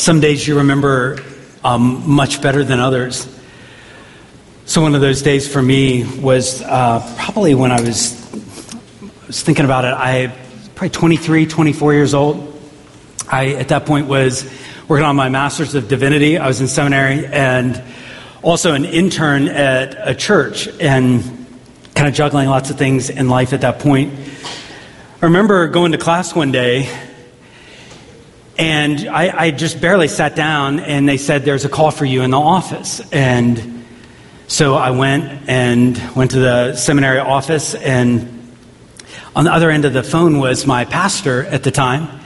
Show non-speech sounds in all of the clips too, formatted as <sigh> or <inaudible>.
some days you remember um, much better than others. So, one of those days for me was uh, probably when I was, was thinking about it. I was probably 23, 24 years old. I, at that point, was working on my master's of divinity. I was in seminary and also an intern at a church and kind of juggling lots of things in life at that point. I remember going to class one day and I, I, just barely sat down, and they said, There's a call for you in the office. And so I went and went to the seminary office, and on the other end of the phone was my pastor at the time.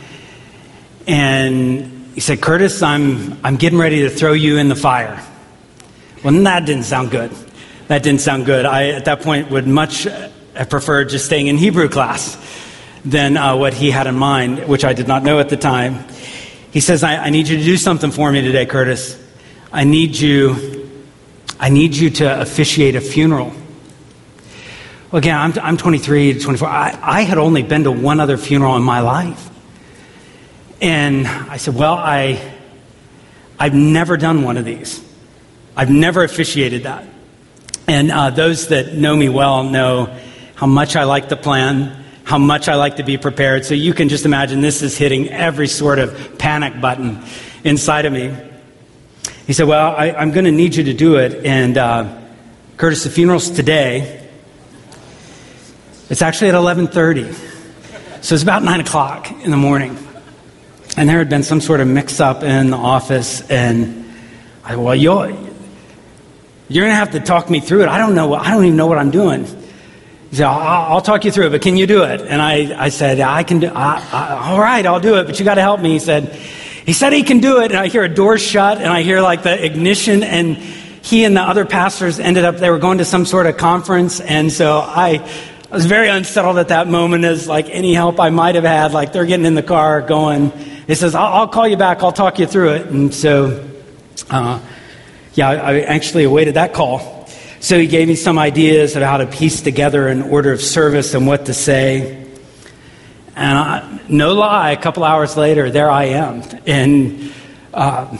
And he said, Curtis, I'm, I'm getting ready to throw you in the fire. Well, that didn't sound good. That didn't sound good. I, at that point, would much have preferred just staying in Hebrew class than uh, what he had in mind, which I did not know at the time. He says, I, I need you to do something for me today, Curtis. I need you, I need you to officiate a funeral. Again, I'm, I'm 23 to 24. I, I had only been to one other funeral in my life. And I said, Well, I, I've never done one of these. I've never officiated that. And uh, those that know me well know how much I like the plan how much I like to be prepared. So you can just imagine this is hitting every sort of panic button inside of me. He said, Well, I, am going to need you to do it. And uh, Curtis, the funeral's today. It's actually at 11:30, so it's about nine o'clock in the morning. And there had been some sort of mix-up in the office, and I, well, you're you're going to have to talk me through it. I don't know. What I don't even know what I'm doing. He said, I'll, I'll, talk you through it, but can you do it? And I, I said, I can do I, I, All right, I'll do it, but you got to help me. He said, he said he can do it. And I hear a door shut, and I hear like the ignition, and he and the other pastors ended up, they were going to some sort of conference. And so I, I was very unsettled at that moment as like any help I might have had. Like they're getting in the car going. He says, I'll, I'll call you back. I'll talk you through it. And so, uh, yeah, I actually awaited that call. So he gave me some ideas of how to piece together an order of service and what to say. And I, no lie, a couple hours later, there I am. And uh,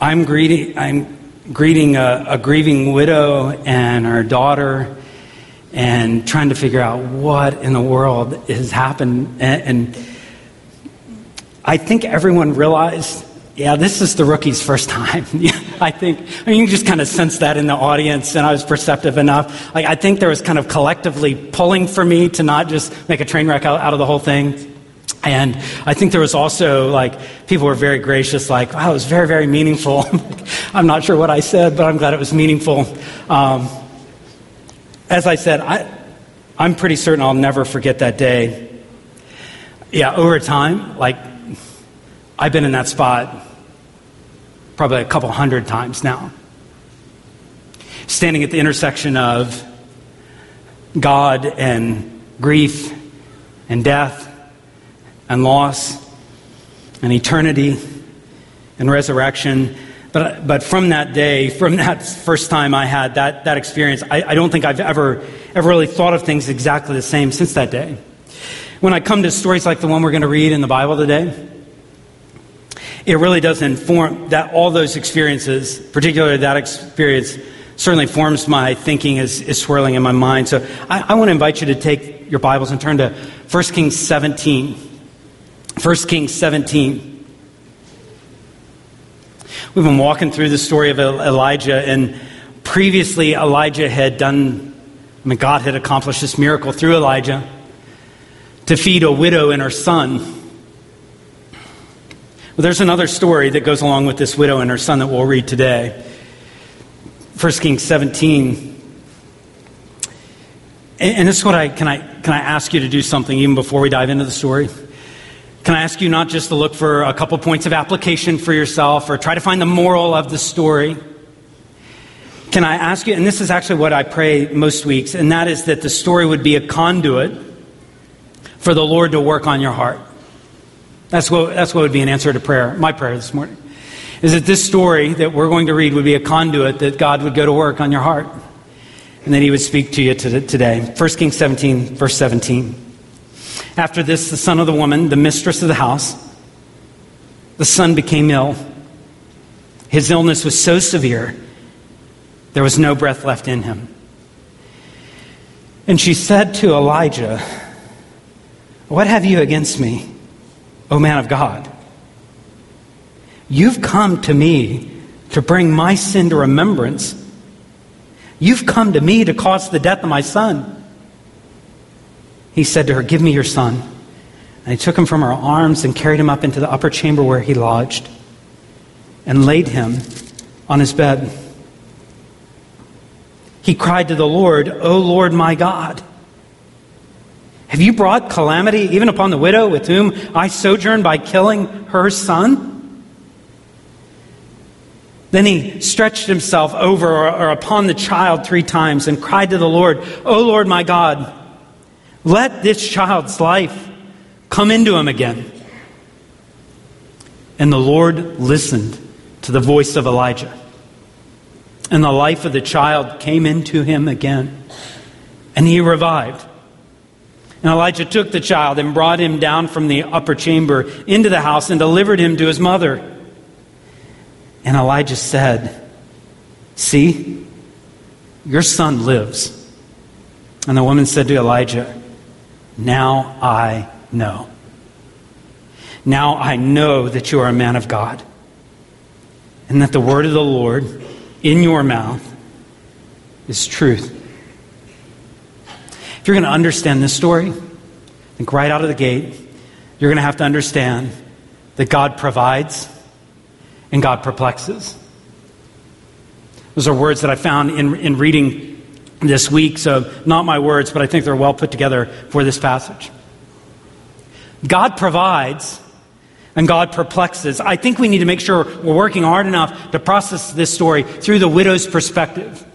I'm greeting, I'm greeting a, a grieving widow and her daughter and trying to figure out what in the world has happened. And, and I think everyone realized yeah, this is the rookie's first time. <laughs> I think, I mean, you just kind of sense that in the audience, and I was perceptive enough. Like, I think there was kind of collectively pulling for me to not just make a train wreck out, out of the whole thing. And I think there was also, like, people were very gracious, like, wow, it was very, very meaningful. <laughs> I'm not sure what I said, but I'm glad it was meaningful. Um, as I said, I, I'm pretty certain I'll never forget that day. Yeah, over time, like, I've been in that spot probably a couple hundred times now. Standing at the intersection of God and grief and death and loss and eternity and resurrection. But, but from that day, from that first time I had that, that experience, I, I don't think I've ever, ever really thought of things exactly the same since that day. When I come to stories like the one we're going to read in the Bible today, it really does inform that all those experiences, particularly that experience, certainly forms my thinking is, is swirling in my mind. So I, I want to invite you to take your Bibles and turn to 1 Kings 17. 1 Kings 17. We've been walking through the story of Elijah, and previously Elijah had done, I mean, God had accomplished this miracle through Elijah to feed a widow and her son. There's another story that goes along with this widow and her son that we'll read today. 1 Kings 17. And this is what I can I can I ask you to do something even before we dive into the story? Can I ask you not just to look for a couple points of application for yourself or try to find the moral of the story? Can I ask you, and this is actually what I pray most weeks, and that is that the story would be a conduit for the Lord to work on your heart. That's what, that's what would be an answer to prayer, my prayer this morning. Is that this story that we're going to read would be a conduit that God would go to work on your heart and that He would speak to you today. 1 Kings 17, verse 17. After this, the son of the woman, the mistress of the house, the son became ill. His illness was so severe, there was no breath left in him. And she said to Elijah, What have you against me, O man of God? You've come to me to bring my sin to remembrance. You've come to me to cause the death of my son. He said to her, Give me your son. And he took him from her arms and carried him up into the upper chamber where he lodged and laid him on his bed. He cried to the Lord, O Lord my God, have you brought calamity even upon the widow with whom I sojourn by killing her son? Then he stretched himself over or, upon the child three times and cried to the Lord, O Lord my God, let this child's life come into him again. And the Lord listened to the voice of Elijah. And the life of the child came into him again, and he revived. And Elijah took the child and brought him down from the upper chamber into the house and delivered him to his mother. And Elijah said, See, your son lives. And the woman said to Elijah, Now I know. Now I know that you are a man of God, and that the word of the Lord in your mouth is truth. If you're going to understand this story, think right out of the gate, you're going to have to understand that God provides and God perplexes. Those are words that I found in, in reading this week, so not my words, but I think they're well put together for this passage. God provides and God perplexes. I think we need to make sure we're working hard enough to process this story through the widow's perspective.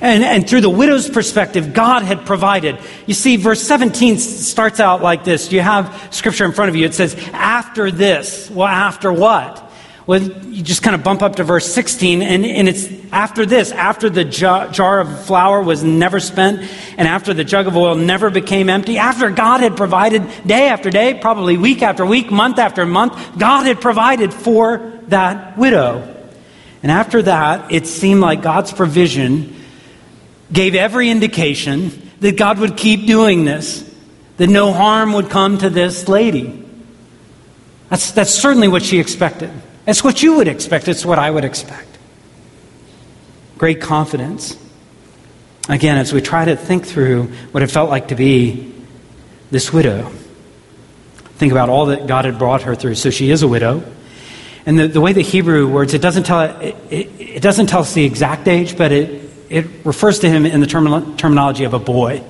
And, and through the widow's perspective, God had provided. You see, verse 17 starts out like this. You have scripture in front of you. It says, after this. Well, after what? Well, you just kind of bump up to verse 16, and, and it's after this, after the jar, jar of flour was never spent, and after the jug of oil never became empty, after God had provided day after day, probably week after week, month after month, God had provided for that widow. And after that, it seemed like God's provision gave every indication that God would keep doing this, that no harm would come to this lady. That's, that's certainly what she expected. It's what you would expect. It's what I would expect. Great confidence. Again, as we try to think through what it felt like to be this widow, think about all that God had brought her through. So she is a widow. And the, the way the Hebrew words, it doesn't tell, it, it, it doesn't tell us the exact age, but it, it refers to him in the term, terminology of a boy.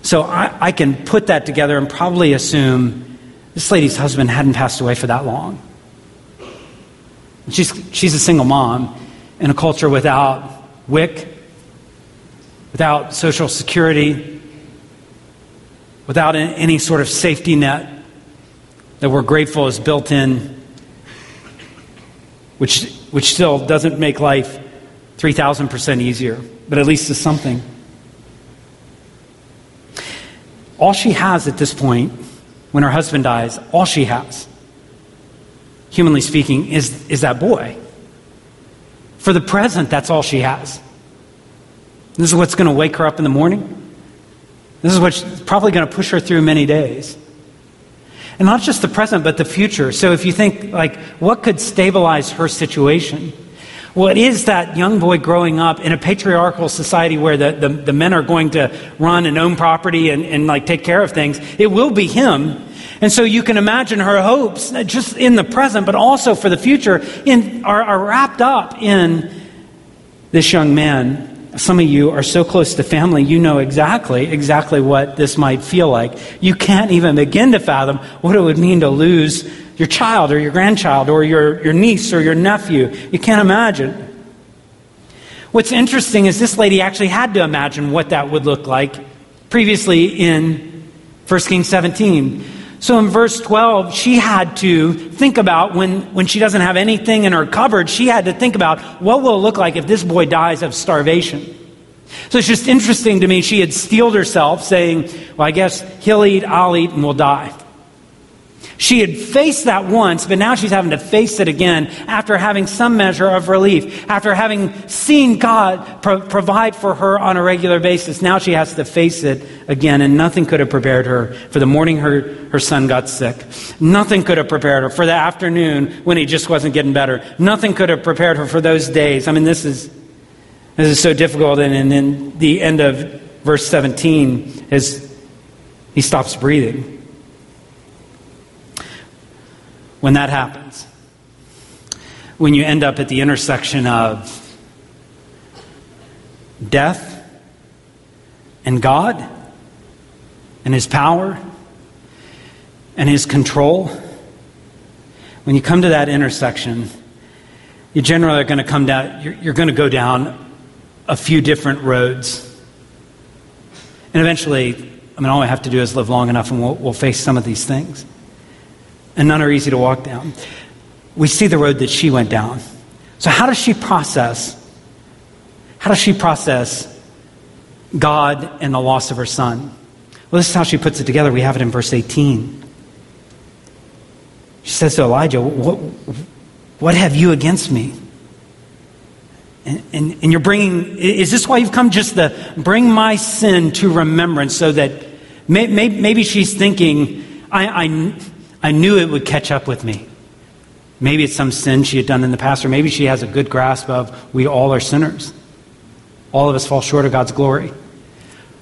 So I, I can put that together and probably assume this lady's husband hadn't passed away for that long. She's, she's a single mom in a culture without WIC, without Social Security, without any sort of safety net that we're grateful is built in, which, which still doesn't make life 3,000% easier, but at least it's something. All she has at this point, when her husband dies, all she has humanly speaking, is, is that boy. For the present, that's all she has. This is what's going to wake her up in the morning. This is what's probably going to push her through many days. And not just the present, but the future. So if you think, like, what could stabilize her situation? Well, it is that young boy growing up in a patriarchal society where the, the, the men are going to run and own property and, and like take care of things. It will be him and so you can imagine her hopes, uh, just in the present, but also for the future, in, are, are wrapped up in this young man. Some of you are so close to family, you know exactly, exactly what this might feel like. You can't even begin to fathom what it would mean to lose your child or your grandchild or your, your niece or your nephew. You can't imagine. What's interesting is this lady actually had to imagine what that would look like previously in 1 Kings 17. So in verse 12, she had to think about when, when she doesn't have anything in her cupboard, she had to think about what will it look like if this boy dies of starvation. So it's just interesting to me. She had steeled herself, saying, Well, I guess he'll eat, I'll eat, and we'll die. She had faced that once, but now she's having to face it again after having some measure of relief, after having seen God pro- provide for her on a regular basis. Now she has to face it again, and nothing could have prepared her for the morning her, her son got sick. Nothing could have prepared her for the afternoon when he just wasn't getting better. Nothing could have prepared her for those days. I mean, this is, this is so difficult. And, and in the end of verse 17 is he stops breathing when that happens. When you end up at the intersection of death and God and His power and His control, when you come to that intersection, you generally are going to come down, you're, you're going to go down a few different roads. And eventually, I mean, all we have to do is live long enough and we'll, we'll face some of these things and none are easy to walk down. We see the road that she went down. So, how does she process? How does she process God and the loss of her son? Well, this is how she puts it together. We have it in verse 18. She says to Elijah, What, what have you against me? And, and, and, you're bringing, is this why you've come just to bring my sin to remembrance so that may, may, maybe she's thinking, I, I, I knew it would catch up with me. Maybe it's some sin she had done in the past, or maybe she has a good grasp of we all are sinners. All of us fall short of God's glory.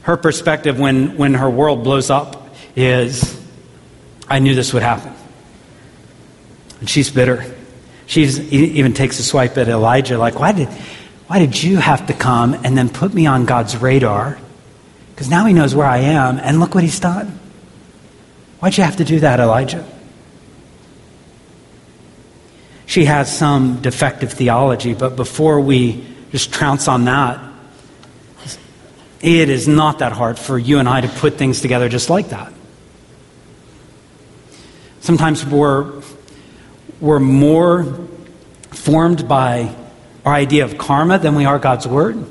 Her perspective when, when her world blows up is I knew this would happen. And she's bitter. She even takes a swipe at Elijah, like, why did, why did you have to come and then put me on God's radar? Because now he knows where I am, and look what he's done. Why'd you have to do that, Elijah? She has some defective theology, but before we just trounce on that, it is not that hard for you and I to put things together just like that. Sometimes we're, we're more formed by our idea of karma than we are God's Word.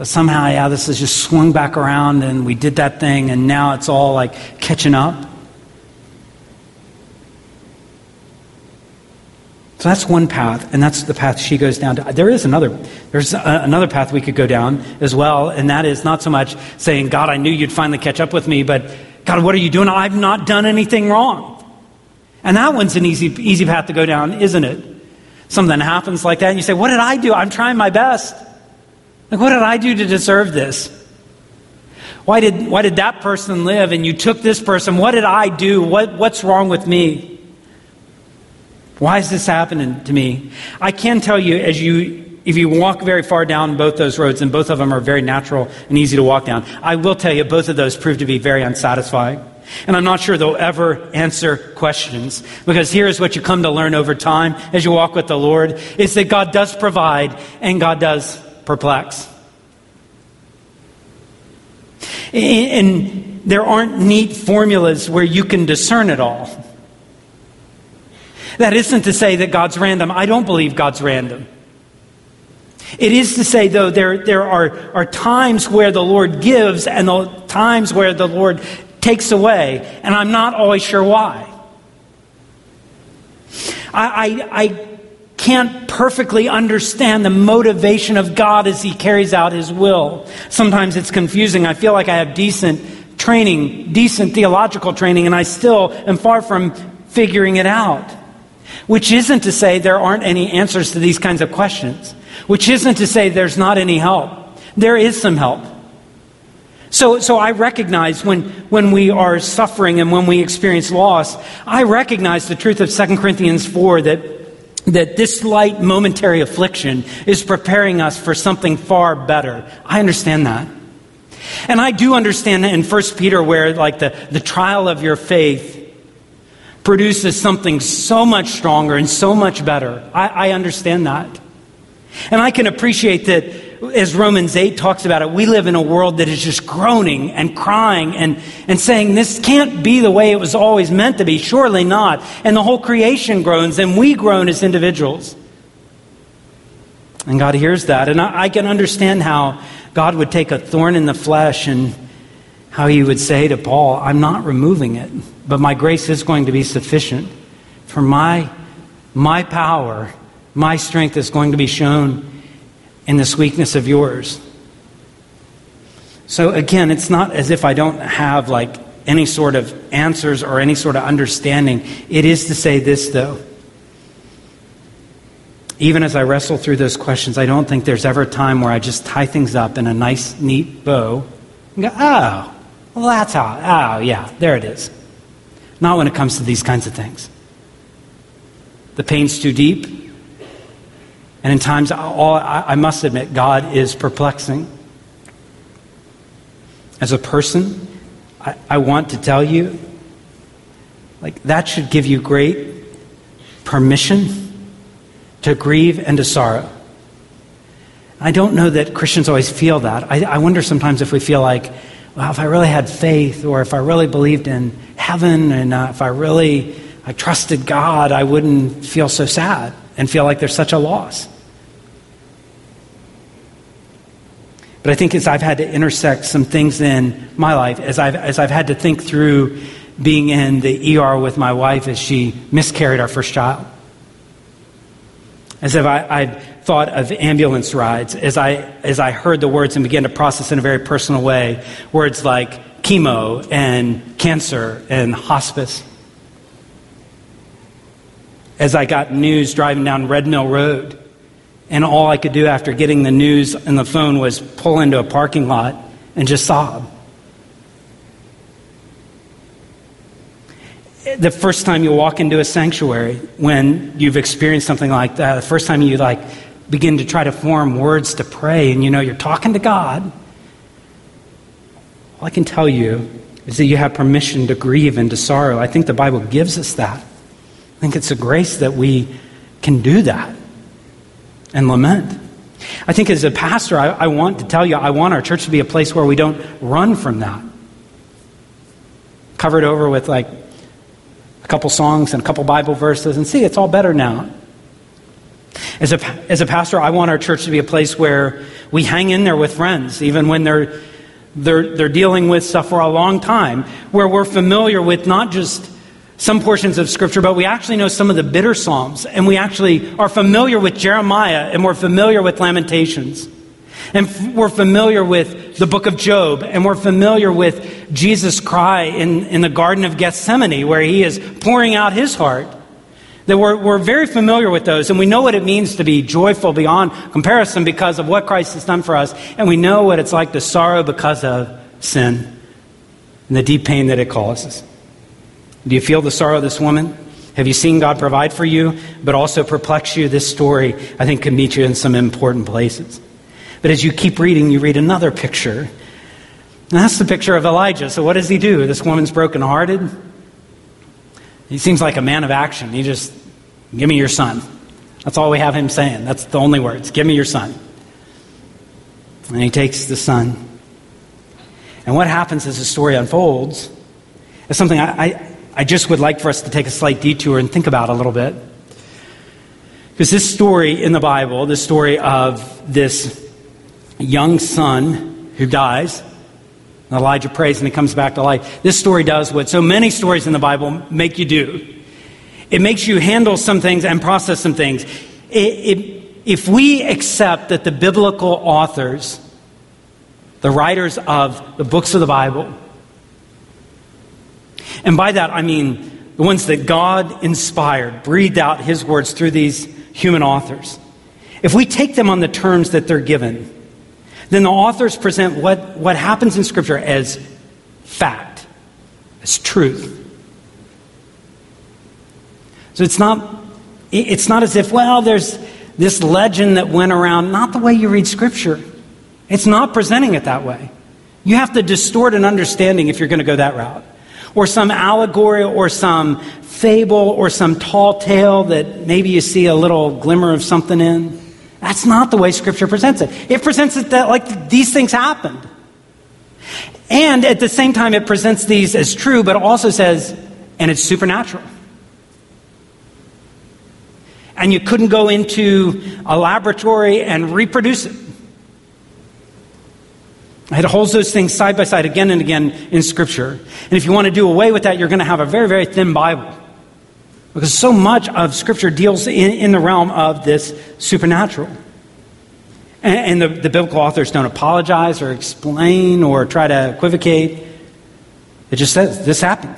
But somehow, yeah, this has just swung back around and we did that thing and now it's all like catching up. So that's one path, and that's the path she goes down to. There is another. There's a, another path we could go down as well, and that is not so much saying, "God, I knew you'd finally catch up with me," but God, what are you doing? I've not done anything wrong. And that one's an easy, easy path to go down, isn't it? Something happens like that, and you say, "What did I do? I'm trying my best." Like, what did I do to deserve this? Why did, why did that person live and you took this person? What did I do? What, what's wrong with me? Why is this happening to me? I can tell you, as you, if you walk very far down both those roads, and both of them are very natural and easy to walk down, I will tell you both of those prove to be very unsatisfying. And I'm not sure they'll ever answer questions because here's what you come to learn over time as you walk with the Lord is that God does provide and God does perplex. And there aren't neat formulas where you can discern it all. That isn't to say that God's random. I don't believe God's random. It is to say, though, there, there are, are times where the Lord gives and the times where the Lord takes away, and I'm not always sure why. I, I, I can't perfectly understand the motivation of God as He carries out His will. Sometimes it's confusing. I feel like I have decent training, decent theological training, and I still am far from figuring it out. Which isn't to say there aren't any answers to these kinds of questions. Which isn't to say there's not any help. There is some help. So, so I recognize when, when we are suffering and when we experience loss, I recognize the truth of 2 Corinthians 4 that that this light momentary affliction is preparing us for something far better. I understand that. And I do understand that in 1 Peter, where like the, the trial of your faith produces something so much stronger and so much better. I, I understand that. And I can appreciate that as Romans 8 talks about it, we live in a world that is just groaning and crying and, and saying, this can't be the way it was always meant to be. Surely not. And the whole creation groans and we groan as individuals. And God hears that. And I, I can understand how God would take a thorn in the flesh and, how he would say to Paul, I'm not removing it, but my grace is going to be sufficient. For my, my power, my strength is going to be shown in this weakness of yours. So again, it's not as if I don't have like any sort of answers or any sort of understanding. It is to say this, though. Even as I wrestle through those questions, I don't think there's ever a time where I just tie things up in a nice, neat bow and go, oh, well, that's how, oh, yeah, there it is. Not when it comes to these kinds of things. The pain's too deep. And in times, all, I must admit, God is perplexing. As a person, I, I want to tell you, like, that should give you great permission to grieve and to sorrow. I don't know that Christians always feel that. I, I wonder sometimes if we feel like, well, if I really had faith or if I really believed in heaven and uh, if I really I trusted God, I wouldn't feel so sad and feel like there's such a loss. But I think as I've had to intersect some things in my life, as I've, as I've had to think through being in the ER with my wife as she miscarried our first child, as if I, I thought of ambulance rides, as I, as I heard the words and began to process in a very personal way, words like chemo and cancer and hospice. As I got news driving down Red Mill Road and all I could do after getting the news and the phone was pull into a parking lot and just sob. The first time you walk into a sanctuary when you've experienced something like that, the first time you like begin to try to form words to pray and you know you're talking to God, all I can tell you is that you have permission to grieve and to sorrow. I think the Bible gives us that. I think it's a grace that we can do that and lament. I think as a pastor, I, I, want to tell you, I want our church to be a place where we don't run from that. Covered over with like a couple songs and a couple Bible verses, and see, it's all better now. As a, as a pastor, I want our church to be a place where we hang in there with friends, even when they're, they're, they're dealing with stuff for a long time, where we're familiar with not just some portions of Scripture, but we actually know some of the bitter Psalms, and we actually are familiar with Jeremiah, and we're familiar with Lamentations. And we're familiar with the book of Job, and we're familiar with Jesus' cry in, in the Garden of Gethsemane, where he is pouring out his heart. That we're, we're very familiar with those, and we know what it means to be joyful beyond comparison because of what Christ has done for us, and we know what it's like to sorrow because of sin and the deep pain that it causes. Do you feel the sorrow of this woman? Have you seen God provide for you, but also perplex you? This story, I think, can meet you in some important places. But as you keep reading, you read another picture. And that's the picture of Elijah. So, what does he do? This woman's brokenhearted. He seems like a man of action. He just, give me your son. That's all we have him saying. That's the only words. Give me your son. And he takes the son. And what happens as the story unfolds is something I, I I just would like for us to take a slight detour and think about a little bit. Because this story in the Bible, this story of this young son who dies, Elijah prays and he comes back to life. This story does what so many stories in the Bible make you do. It makes you handle some things and process some things. It, it, if we accept that the biblical authors, the writers of the books of the Bible, and by that, I mean the ones that God inspired, breathed out His words through these human authors. If we take them on the terms that they're given, then the authors present what, what happens in Scripture as fact, as truth. So it's not, it's not as if, well, there's this legend that went around, not the way you read Scripture. It's not presenting it that way. You have to distort an understanding if you're going to go that route or some allegory or some fable or some tall tale that maybe you see a little glimmer of something in. That's not the way Scripture presents it. It presents it that like these things happened. And at the same time, it presents these as true, but also says, and it's supernatural. And you couldn't go into a laboratory and reproduce it. It holds those things side by side again and again in Scripture. And if you want to do away with that, you're going to have a very, very thin Bible. Because so much of Scripture deals in, in the realm of this supernatural. And, and the, the biblical authors don't apologize or explain or try to equivocate. It just says, this happened.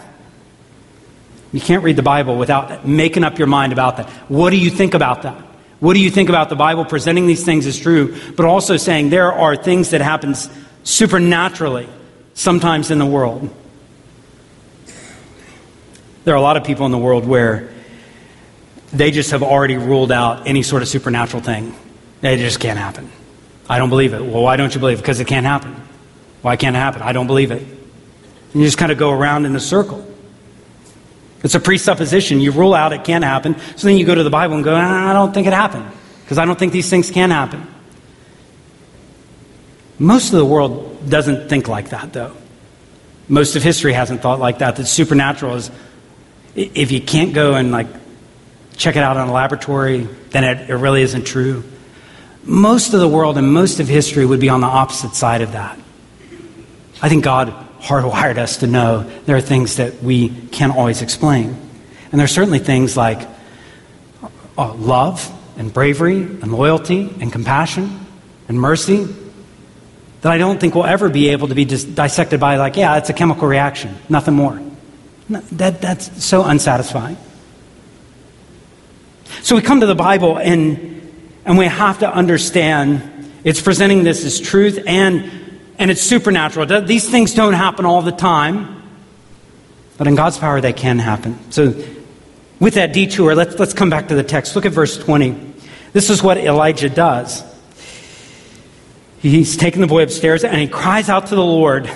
You can't read the Bible without making up your mind about that. What do you think about that? What do you think about the Bible presenting these things as true, but also saying there are things that happen supernaturally sometimes in the world? There are a lot of people in the world where they just have already ruled out any sort of supernatural thing. It just can't happen. I don't believe it. Well, why don't you believe it? Because it can't happen. Why can't it happen? I don't believe it. And you just kind of go around in a circle. It's a presupposition. You rule out it can't happen. So then you go to the Bible and go, I don't think it happened because I don't think these things can happen. Most of the world doesn't think like that, though. Most of history hasn't thought like that. That supernatural is, if you can't go and like check it out in a laboratory, then it, it really isn't true. Most of the world and most of history would be on the opposite side of that. I think God hardwired us to know there are things that we can't always explain. And there are certainly things like uh, love and bravery and loyalty and compassion and mercy that I don't think will ever be able to be dis- dissected by, like, yeah, it's a chemical reaction, nothing more. No, that, that's so unsatisfying. So we come to the Bible and, and we have to understand it's presenting this as truth and and it's supernatural. These things don't happen all the time, but in God's power, they can happen. So, with that detour, let's, let's come back to the text. Look at verse 20. This is what Elijah does. He's taken the boy upstairs and he cries out to the Lord.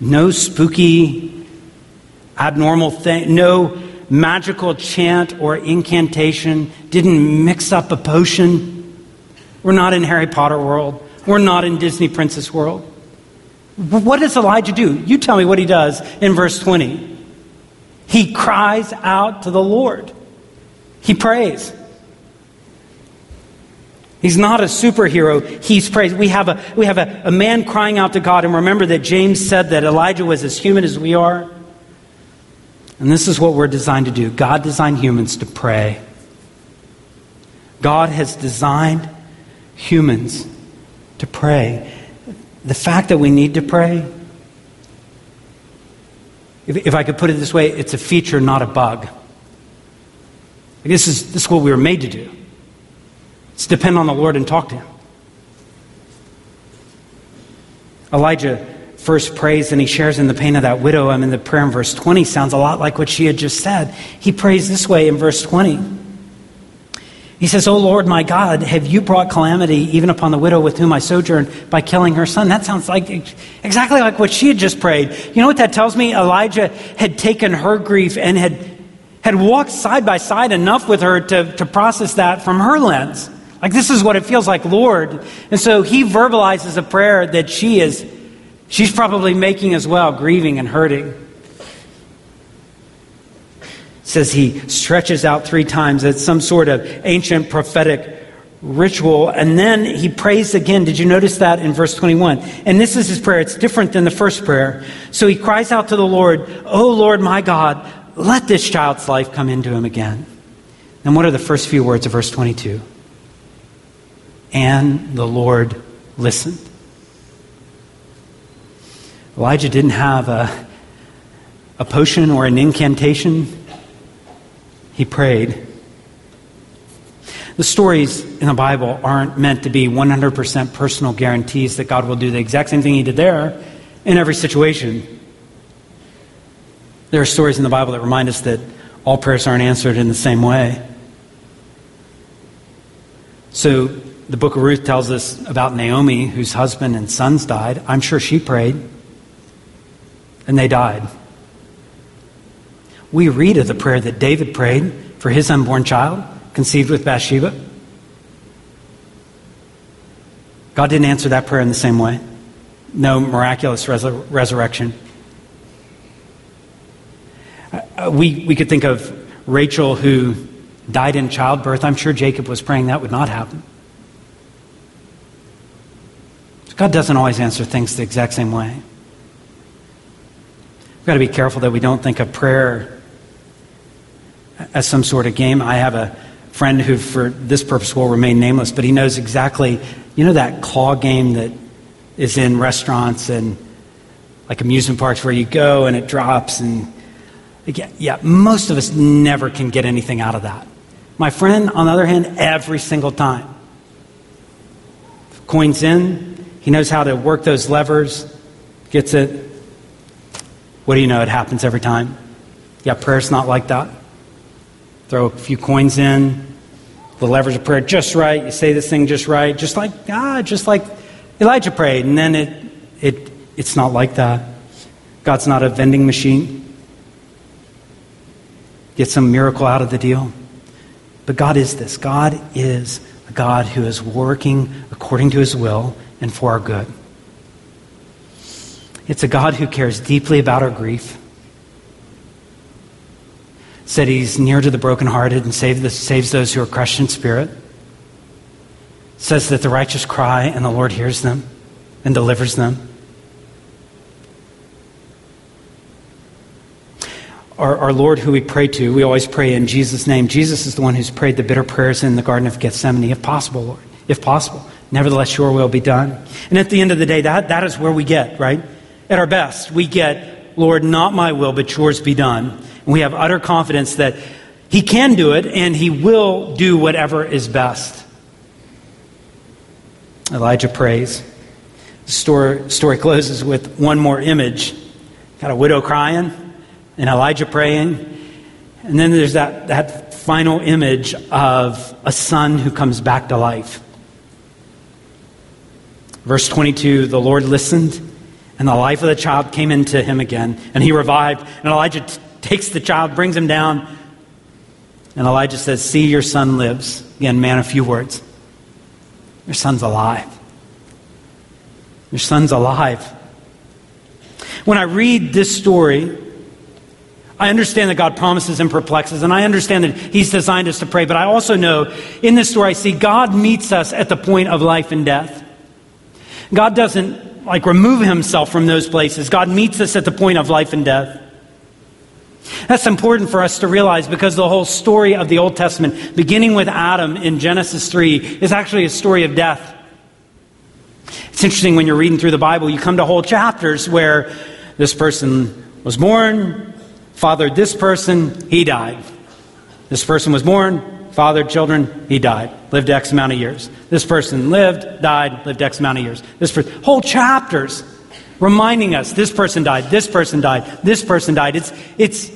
No spooky, abnormal thing, no magical chant or incantation, didn't mix up a potion. We're not in Harry Potter world. We're not in Disney princess world. What does Elijah do? You tell me what he does in verse 20. He cries out to the Lord. He prays. He's not a superhero. He's praised. We have, a, we have a, a man crying out to God. And remember that James said that Elijah was as human as we are. And this is what we're designed to do. God designed humans to pray. God has designed humans to pray. The fact that we need to pray, if, if I could put it this way, it's a feature, not a bug. This is, this is what we were made to do. It's depend on the Lord and talk to Him. Elijah first prays and he shares in the pain of that widow. I mean, the prayer in verse 20 sounds a lot like what she had just said. He prays this way in verse 20. He says, O Lord my God, have you brought calamity even upon the widow with whom I sojourn by killing her son? That sounds like exactly like what she had just prayed. You know what that tells me? Elijah had taken her grief and had, had walked side by side enough with her to, to process that from her lens. Like, this is what it feels like, Lord. And so he verbalizes a prayer that she is, she's probably making as well, grieving and hurting says he stretches out three times. It's some sort of ancient prophetic ritual. And then he prays again. Did you notice that in verse 21? And this is his prayer. It's different than the first prayer. So he cries out to the Lord, Oh Lord my God, let this child's life come into him again. And what are the first few words of verse 22? And the Lord listened. Elijah didn't have a, a potion or an incantation he prayed. The stories in the Bible aren't meant to be 100% personal guarantees that God will do the exact same thing He did there in every situation. There are stories in the Bible that remind us that all prayers aren't answered in the same way. So, the book of Ruth tells us about Naomi, whose husband and sons died. I'm sure she prayed, and they died we read of the prayer that David prayed for his unborn child, conceived with Bathsheba. God didn't answer that prayer in the same way. No miraculous resur- resurrection. Uh, we, we could think of Rachel who died in childbirth. I'm sure Jacob was praying that would not happen. God doesn't always answer things the exact same way. We've got to be careful that we don't think of prayer as some sort of game. I have a friend who, for this purpose, will remain nameless, but he knows exactly, you know, that claw game that is in restaurants and like amusement parks where you go and it drops and yeah, yeah, most of us never can get anything out of that. My friend, on the other hand, every single time. Coins in, he knows how to work those levers, gets it. What do you know? It happens every time. Yeah, prayer's not like that. Throw a few coins in, the levers of prayer just right, you say this thing just right, just like, ah, just like Elijah prayed, and then it, it, it's not like that. God's not a vending machine. Get some miracle out of the deal. But God is this God is a God who is working according to his will and for our good. It's a God who cares deeply about our grief. Said he's near to the brokenhearted and save the, saves those who are crushed in spirit says that the righteous cry and the Lord hears them and delivers them. Our, our, Lord, who we pray to, we always pray in Jesus' name. Jesus is the one who's prayed the bitter prayers in the Garden of Gethsemane, if possible, Lord, if possible. Nevertheless, your will be done. And at the end of the day, that, that is where we get, right? At our best, we get, Lord, not my will, but yours be done. And we have utter confidence that He can do it and He will do whatever is best. Elijah prays. The story, story closes with one more image. Got a widow crying, and Elijah praying. And then there's that, that final image of a son who comes back to life. Verse 22 The Lord listened, and the life of the child came into him again, and he revived. And Elijah t- takes the child, brings him down, and Elijah says, See, your son lives. Again, man, a few words. Your son's alive. Your son's alive. When I read this story, I understand that God promises and perplexes, and I understand that He's designed us to pray, but I also know in this story I see God meets us at the point of life and death. God doesn't like remove Himself from those places, God meets us at the point of life and death. That's important for us to realize because the whole story of the Old Testament, beginning with Adam in Genesis 3, is actually a story of death. It's interesting when you're reading through the Bible, you come to whole chapters where this person was born, fathered this person, he died. This person was born, fathered children, he died. Lived X amount of years. This person lived, died, lived X amount of years. This person, whole chapters reminding us this person died, this person died, this person died. It's, it's,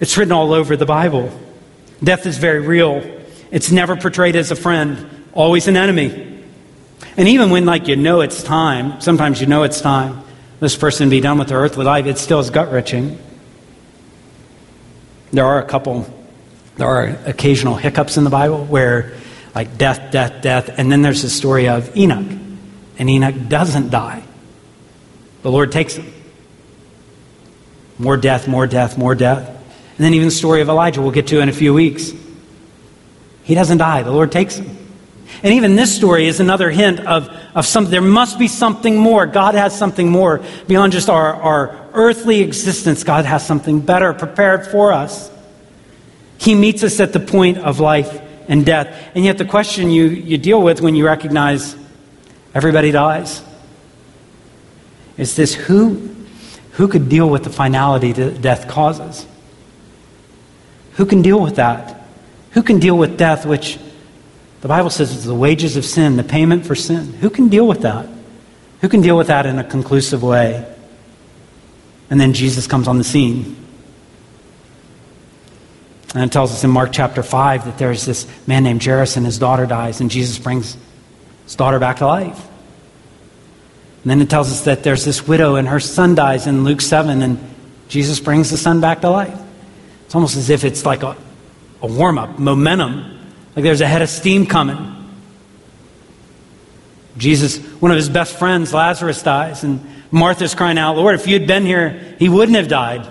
it's written all over the Bible. Death is very real. It's never portrayed as a friend, always an enemy. And even when, like, you know it's time, sometimes you know it's time, this person be done with their earthly life, it still is gut wrenching. There are a couple, there are occasional hiccups in the Bible where, like, death, death, death, and then there's the story of Enoch. And Enoch doesn't die. The Lord takes him. More death, more death, more death. And then even the story of Elijah, we'll get to in a few weeks. He doesn't die, the Lord takes him. And even this story is another hint of, of something. There must be something more. God has something more beyond just our, our earthly existence. God has something better prepared for us. He meets us at the point of life and death. And yet, the question you, you deal with when you recognize everybody dies is this who, who could deal with the finality that death causes? Who can deal with that? Who can deal with death, which the Bible says is the wages of sin, the payment for sin? Who can deal with that? Who can deal with that in a conclusive way? And then Jesus comes on the scene. And it tells us in Mark chapter 5 that there's this man named Jairus and his daughter dies, and Jesus brings his daughter back to life. And then it tells us that there's this widow and her son dies in Luke 7, and Jesus brings the son back to life. It's almost as if it's like a, a warm up, momentum, like there's a head of steam coming. Jesus, one of his best friends, Lazarus, dies, and Martha's crying out, Lord, if you had been here, he wouldn't have died.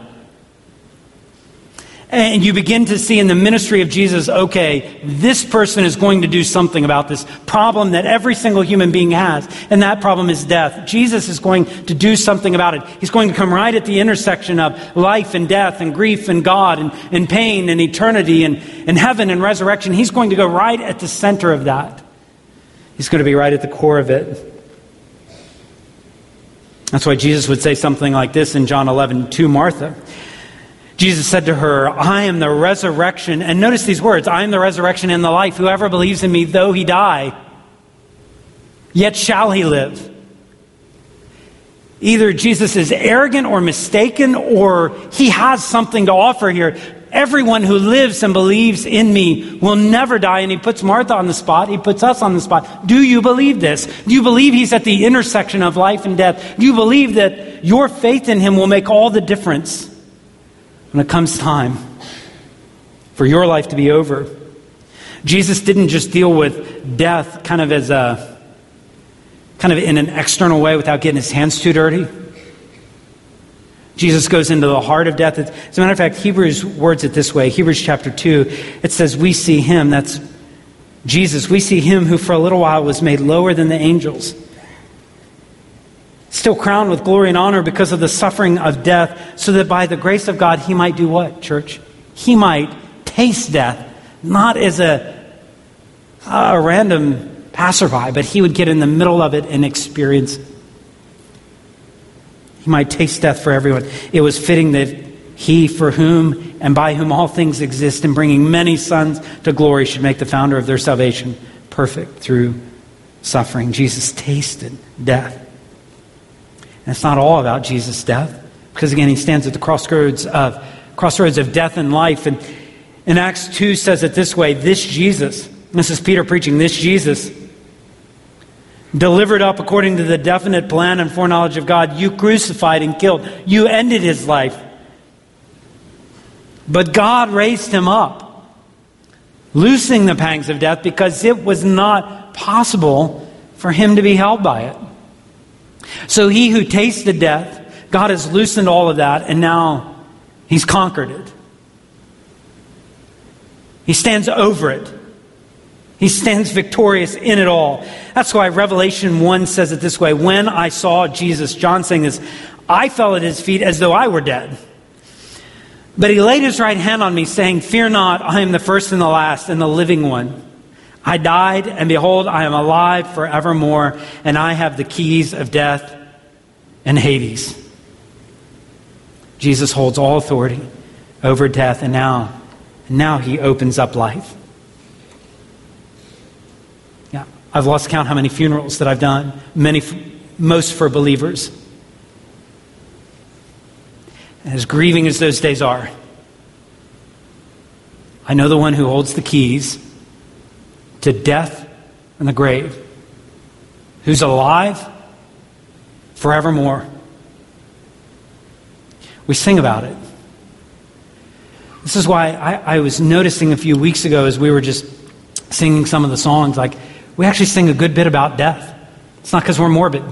And you begin to see in the ministry of Jesus, okay, this person is going to do something about this problem that every single human being has, and that problem is death. Jesus is going to do something about it. He's going to come right at the intersection of life and death and grief and God and, and pain and eternity and, and heaven and resurrection. He's going to go right at the center of that. He's going to be right at the core of it. That's why Jesus would say something like this in John 11 to Martha. Jesus said to her, I am the resurrection. And notice these words I am the resurrection and the life. Whoever believes in me, though he die, yet shall he live. Either Jesus is arrogant or mistaken, or he has something to offer here. Everyone who lives and believes in me will never die. And he puts Martha on the spot. He puts us on the spot. Do you believe this? Do you believe he's at the intersection of life and death? Do you believe that your faith in him will make all the difference? When it comes time for your life to be over. Jesus didn't just deal with death kind of as a kind of in an external way without getting his hands too dirty. Jesus goes into the heart of death. As a matter of fact, Hebrews words it this way Hebrews chapter 2, it says, We see him, that's Jesus, we see him who for a little while was made lower than the angels still crowned with glory and honor because of the suffering of death, so that by the grace of God he might do what, church? He might taste death, not as a, a random passerby, but he would get in the middle of it and experience. He might taste death for everyone. It was fitting that he, for whom and by whom all things exist, in bringing many sons to glory, should make the founder of their salvation perfect through suffering. Jesus tasted death. And it's not all about Jesus' death, because again, he stands at the crossroads of, crossroads of death and life. And in Acts 2 says it this way this Jesus, this is Peter preaching, this Jesus, delivered up according to the definite plan and foreknowledge of God, you crucified and killed. You ended his life. But God raised him up, loosing the pangs of death because it was not possible for him to be held by it. So he who tasted death, God has loosened all of that, and now he's conquered it. He stands over it. He stands victorious in it all. That's why Revelation 1 says it this way When I saw Jesus, John saying this, I fell at his feet as though I were dead. But he laid his right hand on me, saying, Fear not, I am the first and the last and the living one. I died, and behold, I am alive forevermore, and I have the keys of death and Hades. Jesus holds all authority over death, and now, now he opens up life. Yeah, I've lost count how many funerals that I've done, many, most for believers. And as grieving as those days are, I know the one who holds the keys to death and the grave, who's alive forevermore. We sing about it. This is why I, I, was noticing a few weeks ago as we were just singing some of the songs, like, we actually sing a good bit about death. It's not because we're morbid,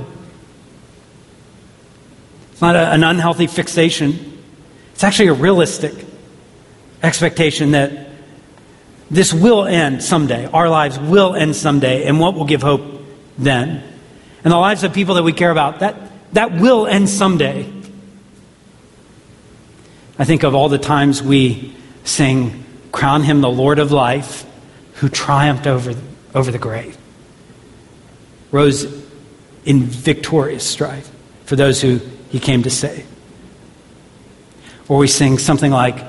it's not a, an unhealthy fixation. It's actually a realistic expectation that this will end someday. Our lives will end someday, and what will give hope then? And the lives of people that we care about, that, that will end someday. I think of all the times we sing, Crown him the Lord of life, who triumphed over, over the grave, rose in victorious strife for those who he came to save. Or we sing something like,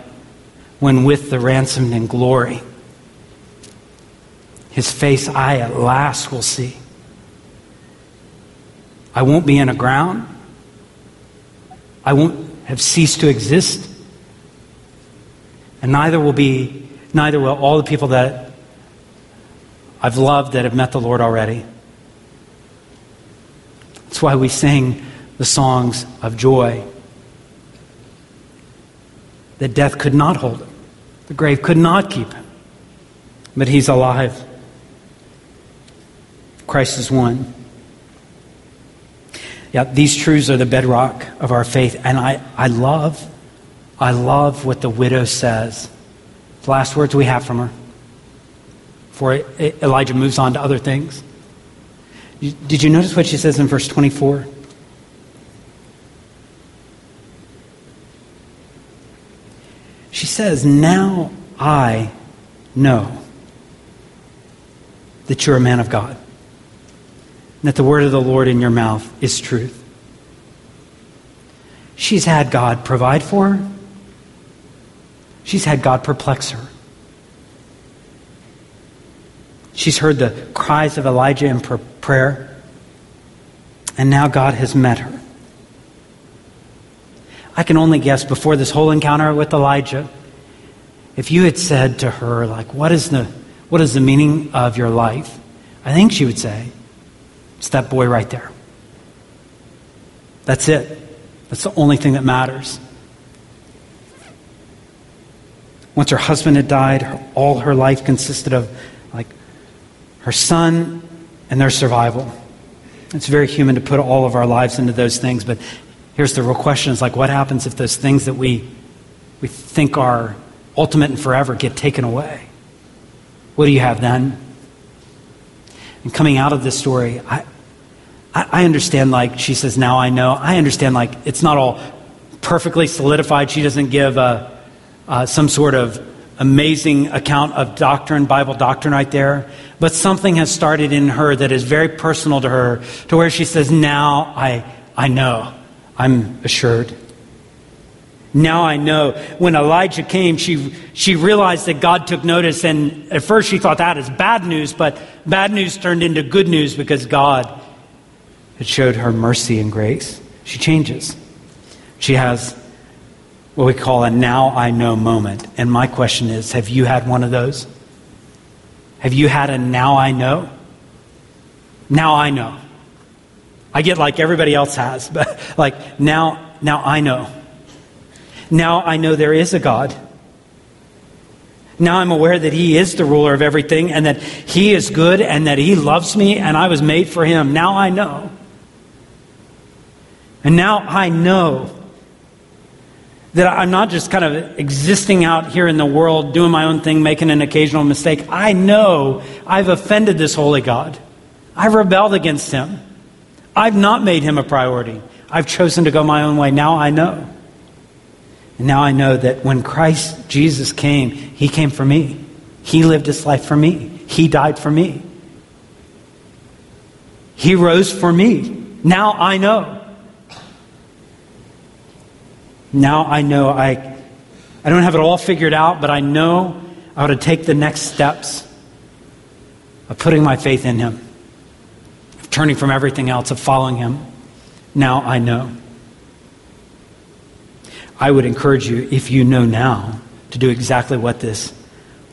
When with the ransomed in glory, his face I at last will see. I won't be in a ground. I won't have ceased to exist. And neither will be, neither will all the people that I've loved that have met the Lord already. That's why we sing the songs of joy. That death could not hold him, the grave could not keep him, but he's alive. Christ is one. Yeah, these truths are the bedrock of our faith. And I, I love, I love what the widow says. The last words we have from her before Elijah moves on to other things. Did you notice what she says in verse 24? She says, Now I know that you're a man of God, and that the word of the Lord in your mouth is truth. She's had God provide for her, she's had God perplex her. She's heard the cries of Elijah in prayer, and now God has met her. I can only guess before this whole encounter with Elijah, if you had said to her, like, what is the, what is the meaning of your life? I think she would say, it's that boy right there. That's it. That's the only thing that matters. Once her husband had died, all her life consisted of like her son and their survival. It's very human to put all of our lives into those things, but here's the real question is like what happens if those things that we we think are ultimate and forever get taken away? What do you have then? And coming out of this story, I, I, understand, like, she says, now I know. I understand, like, it's not all perfectly solidified. She doesn't give a, uh, some sort of amazing account of doctrine, Bible doctrine right there. But something has started in her that is very personal to her, to where she says, now I, I know. I'm assured. Now I know. When Elijah came, she, she realized that God took notice, and at first she thought that is bad news, but bad news turned into good news because God had showed her mercy and grace. She changes. She has what we call a now I know moment. And my question is have you had one of those? Have you had a now I know? Now I know. I get like everybody else has, <laughs> but like now now I know. Now I know there is a God. Now I'm aware that He is the ruler of everything and that He is good and that He loves me and I was made for Him. Now I know. And now I know that I'm not just kind of existing out here in the world, doing my own thing, making an occasional mistake. I know I've offended this holy God. I've rebelled against Him. I've not made Him a priority. I've chosen to go my own way. Now I know. And now I know that when Christ Jesus came, he came for me. He lived his life for me. He died for me. He rose for me. Now I know. Now I know I, I don't have it all figured out, but I know I ought to take the next steps of putting my faith in him, of turning from everything else, of following him. Now I know. I would encourage you, if you know now, to do exactly what this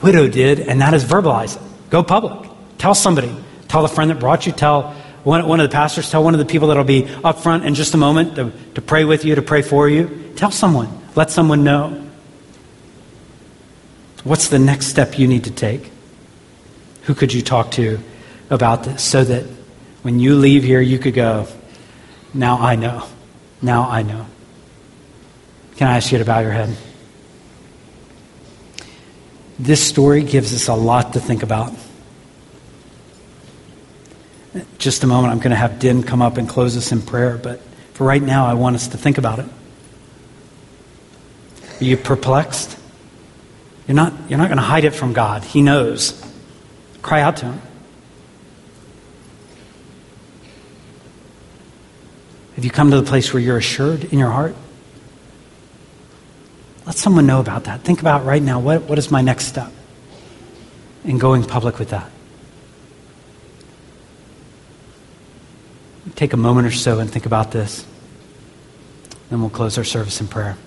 widow did, and that is verbalize it. Go public. Tell somebody. Tell the friend that brought you. Tell one, one of the pastors. Tell one of the people that will be up front in just a moment to, to pray with you, to pray for you. Tell someone. Let someone know. What's the next step you need to take? Who could you talk to about this so that when you leave here, you could go, Now I know. Now I know. Can I ask you to bow your head? This story gives us a lot to think about. Just a moment, I'm going to have Din come up and close us in prayer, but for right now, I want us to think about it. Are you perplexed? You're not, you're not going to hide it from God. He knows. Cry out to Him. Have you come to the place where you're assured in your heart? Let someone know about that. Think about right now what, what is my next step in going public with that? Take a moment or so and think about this. Then we'll close our service in prayer.